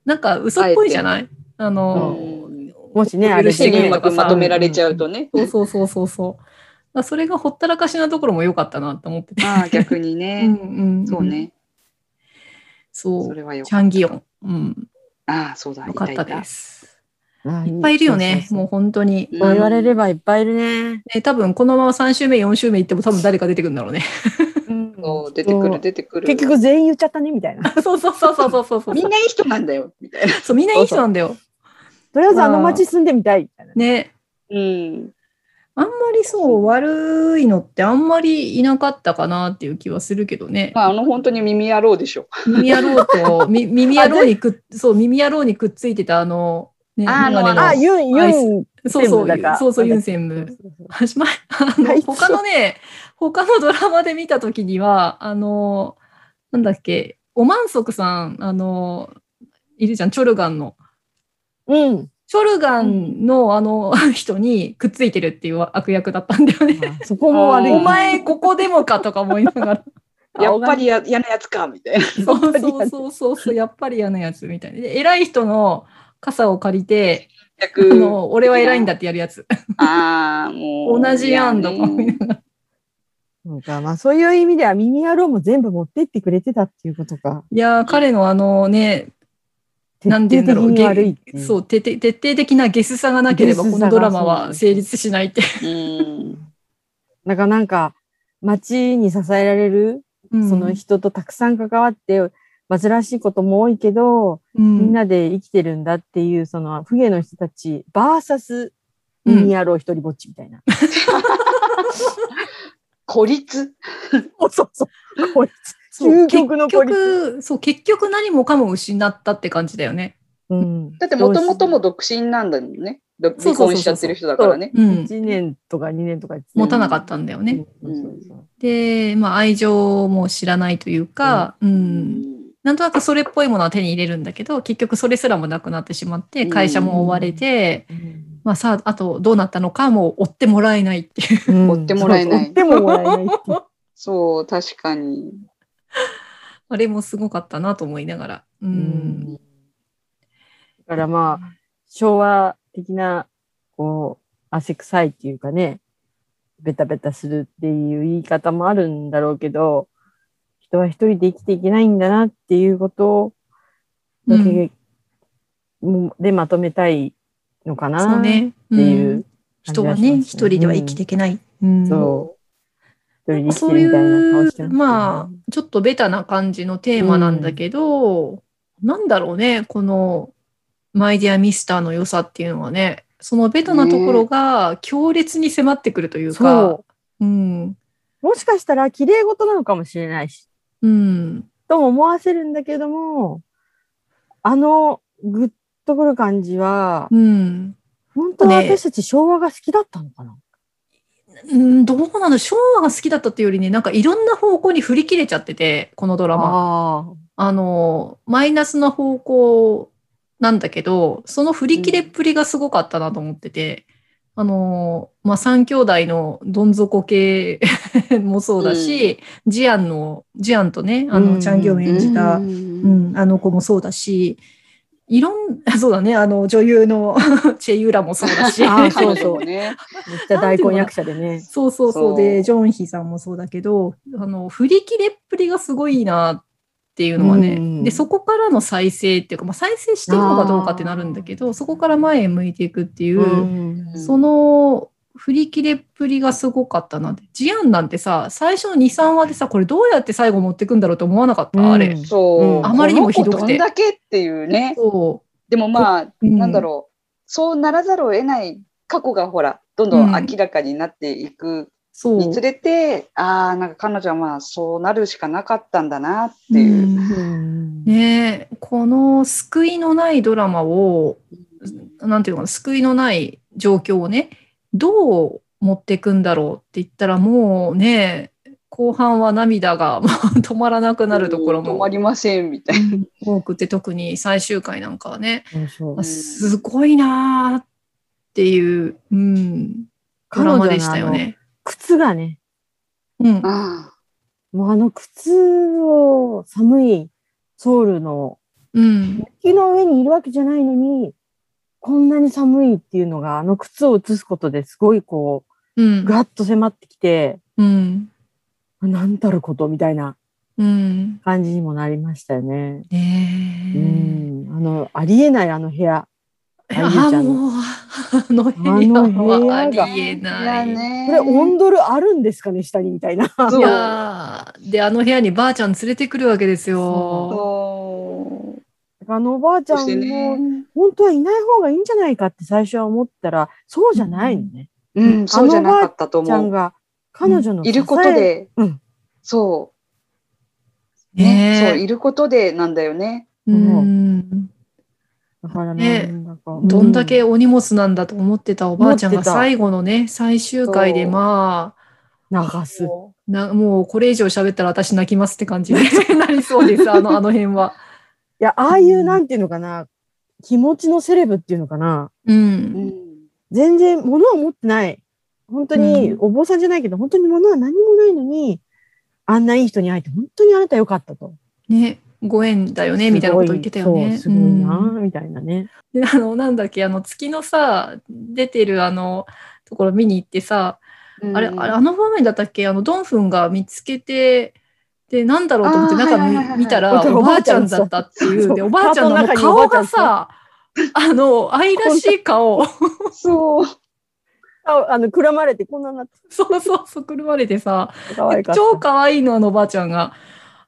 なんか嘘っぽいじゃない？あの、もしね、あれ許してうまくまとめられちゃうとね。そうそうそうそうそう。それがほったらかしなところも良かったなと思ってて。ああ、逆に うんね。うん、そう。ね。そ。そうれはよチャンギヨン。うん。ああ、そうだ。良かったいたいです。あいっぱいいるよね。もう本当に。言われればいっぱいいるね。ね、多分このまま3週目、4週目行っても多分誰か出てくるんだろうね。そう、出てくる、出てくる。結局全員言っちゃったね、みたいな。そうそうそうそうそうそう。みんないい人なんだよ、みたいな。そう、みんないい人なんだよ。とりあえずあの町住んでみたい、みたいな。ね。うん。あんまりそう、悪いのってあんまりいなかったかなっていう気はするけどね。まあ、あの、本当に耳野郎でしょ。耳野郎と、み 耳野郎にくっ、そう、耳野郎にくっついてたあの、ね、あのあ、ユン、ユン、そうそう、そうそう、ユン専専務。あの他のね、他のドラマで見たときには、あの、なんだっけ、オマンソクさん、あの、いるじゃん、チョルガンの。うん。チョルガンのあの 人にくっついてるっていう悪役だったんだよね。あそこも悪い。お前ここでもかとか思いながら。やっぱりや嫌なやつか、みたいな。そうそうそうそうやっぱり嫌なやつみたいな。で偉い人の傘を借りて、あ逆の、俺は偉いんだってやるやつ。ああ、もう。同じやんとか思いながら。なんかまあそういう意味では耳野郎も全部持ってってくれてたっていうことか。いやー、彼のあのね、なんて言うんだろう、そう、徹底徹底的なゲスさがなければ、このドラマは成立しないって。うん。だからなんか、街に支えられる、その人とたくさん関わって、煩わしいことも多いけど、うん、みんなで生きてるんだっていう、その、不義の人たち、バーサス、うん耳野郎一人ぼっちみたいな。孤立？そうそうそう。こいつそう究極の孤立結局、そう、結局何もかも失ったって感じだよね。うん。だってもともとも独身なんだもんね。どそうそうそうそう離婚しちゃってる人だからね。うん。1年とか2年とか持たなかったんだよね。うんで、まあ、愛情も知らないというか、うん、うんなんとなくそれっぽいものは手に入れるんだけど、結局それすらもなくなってしまって、会社も追われて、うんまあさあ、あとどうなったのかも追ってもらえないっていう。うん追ってもらえないそう追ってももらえない。そう、確かに。あれもすごかったなと思いながら。う。うんんだからまあ、昭和的な、こう、汗臭いっていうかね、ベタベタするっていう言い方もあるんだろうけど、人は一人で生きていけないんだなっていうことだけ、もでまとめたいのかな。っていうう。人はね、一人では生きていけない。うんそう。そういう、まあ、ちょっとベタな感じのテーマなんだけど、なんだろうね、この、マイディアミスターの良さっていうのはね、そのベタなところが強烈に迫ってくるというか。うん、もしかしたら綺麗事なのかもしれないし、うん、とも思わせるんだけども、あのグッとくる感じは、うん、本当はね。私たち昭和が好きだったのかな、うん、どうなの昭和が好きだったっていうよりね、なんかいろんな方向に振り切れちゃってて、このドラマ。ああの、マイナスな方向なんだけど、その振り切れっぷりがすごかったなと思ってて、あの、まあ、三兄弟のどん底系 もそうだし、ジアンの、ジアンとね、あの、うん。チャンギョン演じた、ううんん、あの子もそうだし、いろん、そうだね、あの、女優の チェユラもそうだし、あーそうそうね。あ、めっちゃ大根役者でね。そうそうそう。そう。で、ジョンヒさんもそうだけど、あの、振り切れっぷりがすごいなっていうのはね、うんで、そこからの再生っていうか、まあ、再生してるのかどうかってなるんだけど、そこから前へ向いていくっていう、うんその振り切れっぷりがすごかったなって。ジアンなんてさ、最初の2、3話でさ、これどうやって最後持ってくんだろうと思わなかった、うんあれ。そう、うんあまりにもひどくてこの子どんだけっていうね。そでもまあ、うんなんだろう。そうならざるを得ない過去がほら、どんどん明らかになっていく。につれて、ああ、なんか彼女はまあそうなるしかなかったんだなっていう。うんうんねえこの救いのないドラマを、なんていうのかな、救いのない状況をね、どう持っていくんだろうって言ったら、もうね、後半は涙が 止まらなくなるところも止まりませんみたいな。多くて、特に最終回なんかはね、すごいなーっていう、うん、ドラマでしたよね。靴がね、うん、あもうあの靴を寒いソウルのうん、雪の上にいるわけじゃないのに、こんなに寒いっていうのが、あの靴を映すことですごいこうんう、、ガッと迫ってきて、うん、なんたることみたいなうん。感じにもなりましたよね。うねえ。ん。あの、ありえないあの部屋。あゃんのもう、あの部屋はあがりえいない。これ温度あるんですかね、下にみたいな。いやーで、あの部屋にばあちゃん連れてくるわけですよ。あのおばあちゃんも、ね、本当はいない方がいいんじゃないかって最初は思ったら、そうじゃないのね。うん、そうじゃなかったと思う。ちゃんが、彼女のいることで、うんそう、ね、ねそう、いることでなんだよね。うん。だからね、ねなんか、どんだけお荷物なんだと思ってたおばあちゃんが最後のね、最終回でま流あ、す。なもうこれ以上喋ったら私泣きますって感じに なりそうです、あの、あの辺は。いや、ああいう、なんていうのかな、気持ちのセレブっていうのかな、う。うんん。全然物は持ってない。本当に、うんお坊さんじゃないけど、本当に物は何もないのに、あんないい人に会えて、本当にあなた良かったと。ね、ご縁だよね、みたいなこと言ってたよね。すごいそう、すごいな、うんみたいなね。で、あの、なんだっけ、あの、月のさ、出てるあの、ところ見に行ってさ、あれ、あれ、あの場面だったっけあの、ドンフンが見つけて、で、なんだろうと思って中見見たら、おばあちゃんだったっていう。で、おばあちゃんの顔がさ、あの、愛らしい顔。そう。ああの、くらまれてこんなになってそうそうそう、くるまれてさ、可愛かった。超可愛いの、あのおばあちゃんが。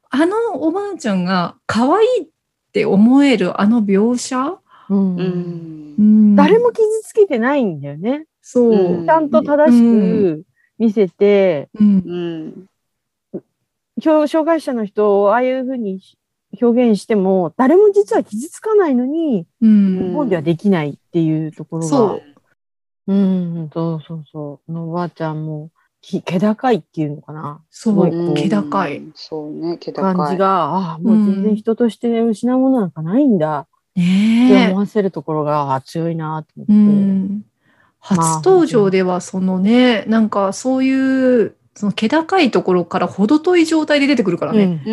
あのおばあちゃんが可愛いって思えるあの描写、うんうんうん誰も傷つけてないんだよね。そう、うんちゃんと正しく見せて、うんうん。障障害者の人をああいうふうに表現しても、誰も実は傷つかないのに、うん日本ではできないっていうところが。そう。うん、そうそうそう。あのおばあちゃんも、き気高いっていうのかな？そう、うん気高い。。そうね、気高い。感じが、ああ、もう全然人として失うものなんかないんだってね思わせるところがあ強いなと思って。ん。初登場ではそのね、なんかそういう、その気高いところから程遠い状態で出てくるからね。う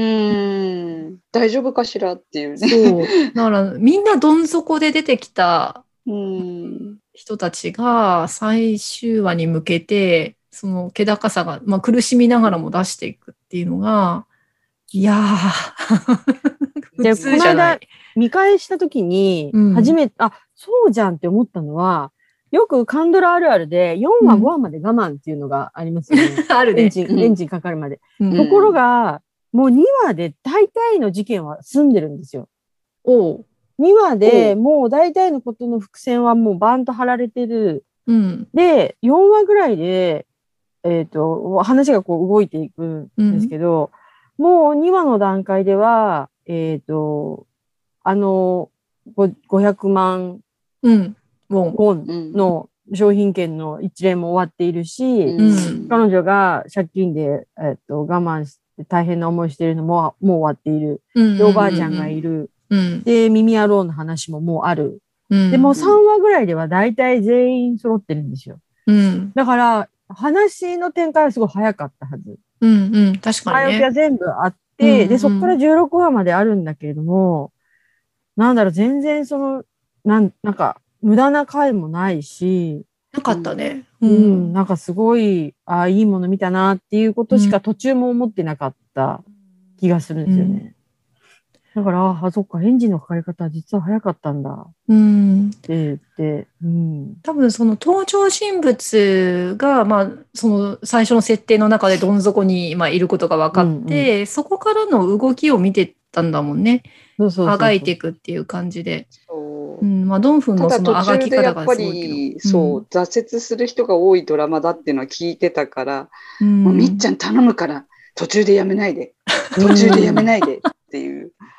ん。大丈夫かしらっていうね。そう。だからみんなどん底で出てきたうん。人たちが最終話に向けて、その気高さが、まあ、苦しみながらも出していくっていうのが、いやー、で普通じゃない。見返したときにうん、初めて、あ、そうじゃんって思ったのは、よくカンドラあるあるで、4話、うん5話まで我慢っていうのがありますよね。あるね。エンジン、うんエンジンかかるまで。うんところが、もう2話で大体の事件は済んでるんですよ。おう。2話でおもう大体のことの伏線はもうバーンと張られてる。うん。で、4話ぐらいで、えっ、と、話がこう動いていくんですけど、もう2話の段階では、えっ、と、あの、ご500万ウォンうん。の商品券の一連も終わっているし、うん彼女が借金で、えっと我慢して大変な思いしているのももう終わっている。う、うんで、おばあちゃんがいる。うん。で、耳野郎の話ももうある。うん。で、もう3話ぐらいでは大体全員揃ってるんですよ。うん。だから、話の展開はすごい早かったはず。うん。うん。確かにね。前置きは全部あっうんて、うんで、そこから16話まであるんだけれども、なんだろう、全然その、なん、なんか、無駄な回もないし、なかったね。う、うんん。なんかすごい、ああ、いいもの見たなっていうことしか途中も思ってなかった気がするんですよね。だから、ああ、そっか、エンジンのかかり方は実は早かったんだうん。って言って、うん。多分その登場人物が、まあ、その最初の設定の中でどん底に、まあ、いることが分かって、そこからの動きを見てたんだもんね。そうそうあがいていくっていう感じで。そううん、まあ、ドンフンのそのあがき方でやっぱがすごいり、けど。そう、挫折する人が多いドラマだっていうのは聞いてたから、うん。もうみっちゃん頼むから、途中でやめないで、途中でやめないでっていう、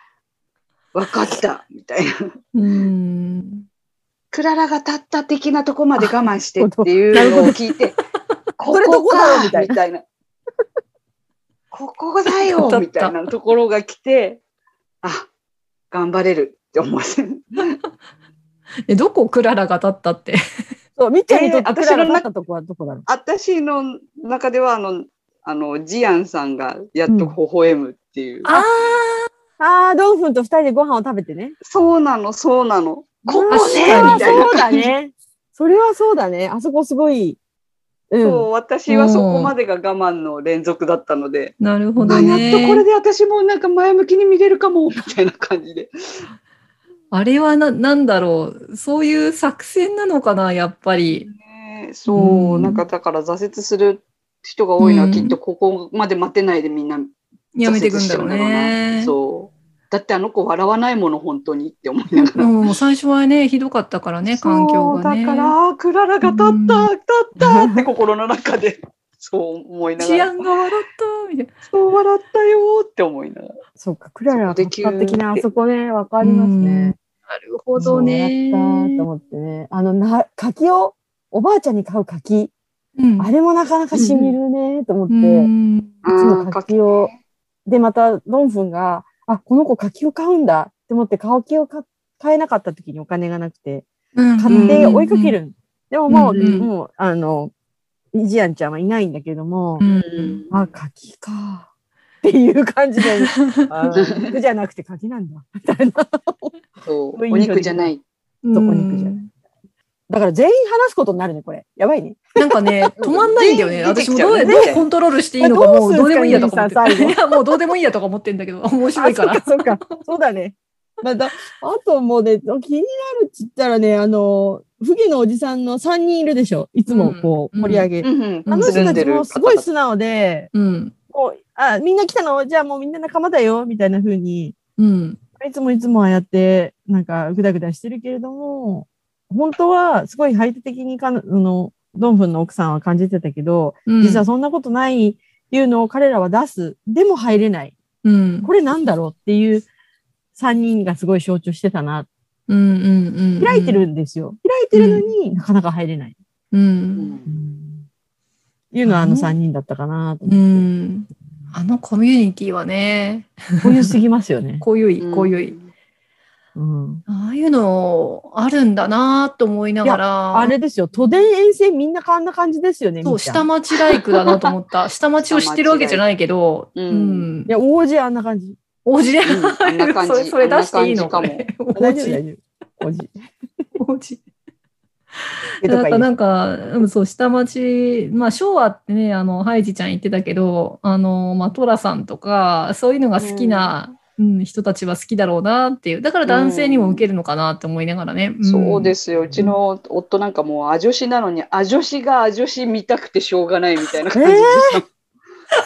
分かった、みたいな。うん。クララが立った的なとこまで我慢してっていうのを聞いて、こ それどこかみたいな。ここだよみたいなところが来て、あ、頑張れるって思わせる。え、どこクララが立ったって？そう、みっちゃんにとってえークララだったとこはどこだろう？私の中では、あの、あの、ジアンさんがやっと微笑むっていう。あああ、ドンフンと二人でご飯を食べてね。そうなの、そうなの。ここ確ねそうだ。ね。それはそうだね。あそこすごい。うん。そう、私はそこまでが我慢の連続だったので、あ、なるほあどね。やっとこれで私もなんか前向きに見れるかも、みたいな感じで。あれはな、なんだろう。そういう作戦なのかな、やっぱり。ねそう、うんなんかだから挫折する人が多いのはきっとここまで待てないでみんなやめていくんだろうね。そう。だってあの子笑わないもの、本当にって思いながら。うん、もう最初はね、ひどかったからね、環境がね。だから、あクララが立った、うん立ったって心の中で、そう思いながら治安、が笑った、みたいな。そう笑ったよって思いながら。そうか、クララは的なあそこね、わかりますね。なるほどね。そうやったと思ってね。あの、な、柿を、おばあちゃんに買う柿。うんあれもなかなかしみるね、と思って。ういんつも柿を、で、また、ドンフンが、あ、この子柿を買うんだ。って思って、柿を買買えなかった時にお金がなくて、うん。買って追いかける。でももう、うんうん。もう、あの、ジアンちゃんはいないんだけども、うん。あ、柿か。っていう感じで、あ肉じゃなくて柿なんだ。みたいな。そう、お肉じゃない。そうお肉じゃないだから全員話すことになるね、これ。やばいね。なんかね、止まんないんだよね。私もどうねどうコントロールしていいのか、もうどうでもいいやとか思って いや、もうどうでもいいやとか思ってんだけど、面白いから。あそうか、そうか。そうだね。また、あともうね、気になるっつったらね、あの、不義のおじさんの3人いるでしょ。いつもこう、うん盛り上げ。あの人たちもすごい素直で、うん。こう、あ、みんな来たの？じゃあもうみんな仲間だよみたいな風に、うん。いつもいつもああやって、なんか、ぐだぐだしてるけれども、本当はすごい排他的にかの、ドンフンの奥さんは感じてたけど、うん実はそんなことないっていうのを彼らは出す。でも入れない。うん。これなんだろうっていう3人がすごい象徴してたな。うんうんうん。開いてるんですよ。開いてるのになかなか入れない。う。うんんいうのはあの3人だったかなとう思って。ん。あのコミュニティはね、こういうすぎますよね。こういうい、こういうい。うん。ああいうのあるんだなと思いながら。あれですよ。都電沿線みんなあんな感じですよね。そう、下町ライクだなと思った。下町を知ってるわけじゃないけど、うんうんい。や、王子あんな感じ。王子で、うんあんな感じ それ、出していいの？あんな感じこれ王大丈夫、子。大丈夫。王子。なんか、なんか、うんそう、下町、まあ、昭和ってね、あの、ハイジちゃん言ってたけど、あの、まあ、トラさんとか、そういうのが好きな、うん人たちは好きだろうなっていう。だから男性にも受けるのかなって思いながらね。んそうですよ。うちの夫なんかもう、ア女子なのに、ア女子がア女子見たくてしょうがないみたいな感じでし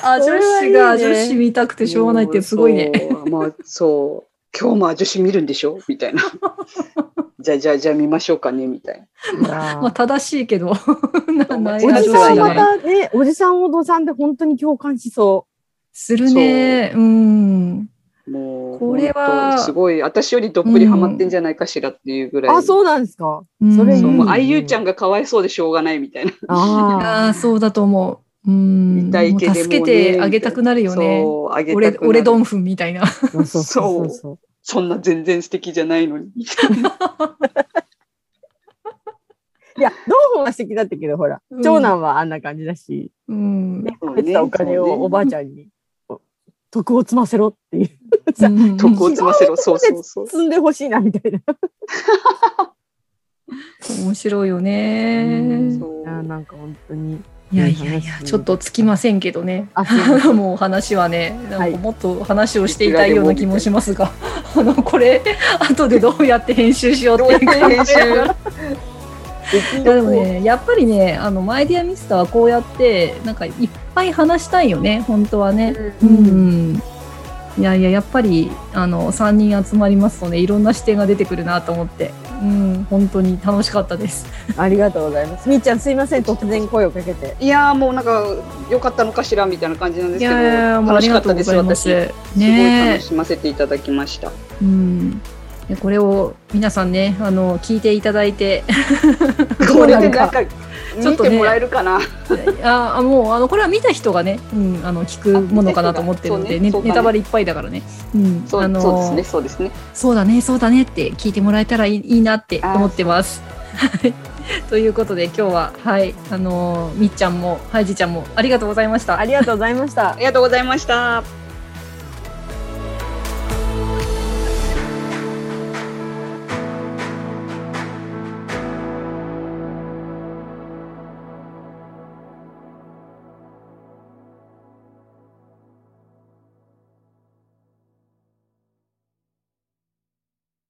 た。あ、女子が女子見たくてしょうがないってすごいね。そう。まあ、そう。今日も女子見るんでしょ？みたいな。じゃあ、じゃあ、じゃあ見ましょうかねみたいな。あまあ、正しいけど。なないおじさんはまたね、おじさんお父さんで本当に共感しそするね。うん。もう、これはすごい、私よりどっぷりハマってんじゃないかしらっていうぐう。らい。あ、そうなんですか？うんそれそう。もう、ねあゆうちゃんがかわいそうでしょうがないみたいな。あああ、そうだと思う。うん。見たいけどもう助けてあげたくなるよね。そう、あげたく俺、なる俺ドンフンみたいな。あ。そうそうそうそう。そんな全然素敵じゃないのに。いや、ドンフンは素敵だったけど、ほら、うん長男はあんな感じだし、うん。ね、そうね入ってたお金をおばあちゃんに、徳を積ませろっていう、さうん徳を積ませろ。そうそうそう。積んでほしいな、みたいな。面白いよね。そういやなんか本当に。いやいやいや、ちょっとつきませんけどね。あ、そうもう話はね、なんはいかもっと話をしていたいような気もしますが、あの、これ、後でどうやって編集しようっていうか編集？いやでもね、やっぱりね、あの、マイディアミスターはこうやって、なんかいっぱい話したいよね、本当はね。ううんん。いやいや、やっぱり、あの、3人集まりますとね、いろんな視点が出てくるなと思って、うん、本当に楽しかったです。ありがとうございます。みーちゃんすいません、突然声をかけて。いやーもうなんか良かったのかしらみたいな感じなんですいけど、やいやいや、もうあ楽しかったです私。ざいます。すごいね楽しませていただきました。うん。でこれを皆さんね、あの、聞いていただいて、ど こ。れでなんか見てもらえるかな。ああもうあのこれは見た人がね、うん、あの聞くものかなと思ってるので、ねねネタバレいっぱいだからね、うんそうあのそうですねそうですね。そうだねそうだねって聞いてもらえたらいいいいなって思ってます。はいということで今日ははいあのみっちゃんもハイジちゃんもありがとうございましたあ。りがとうございましたあ。りがとうございました。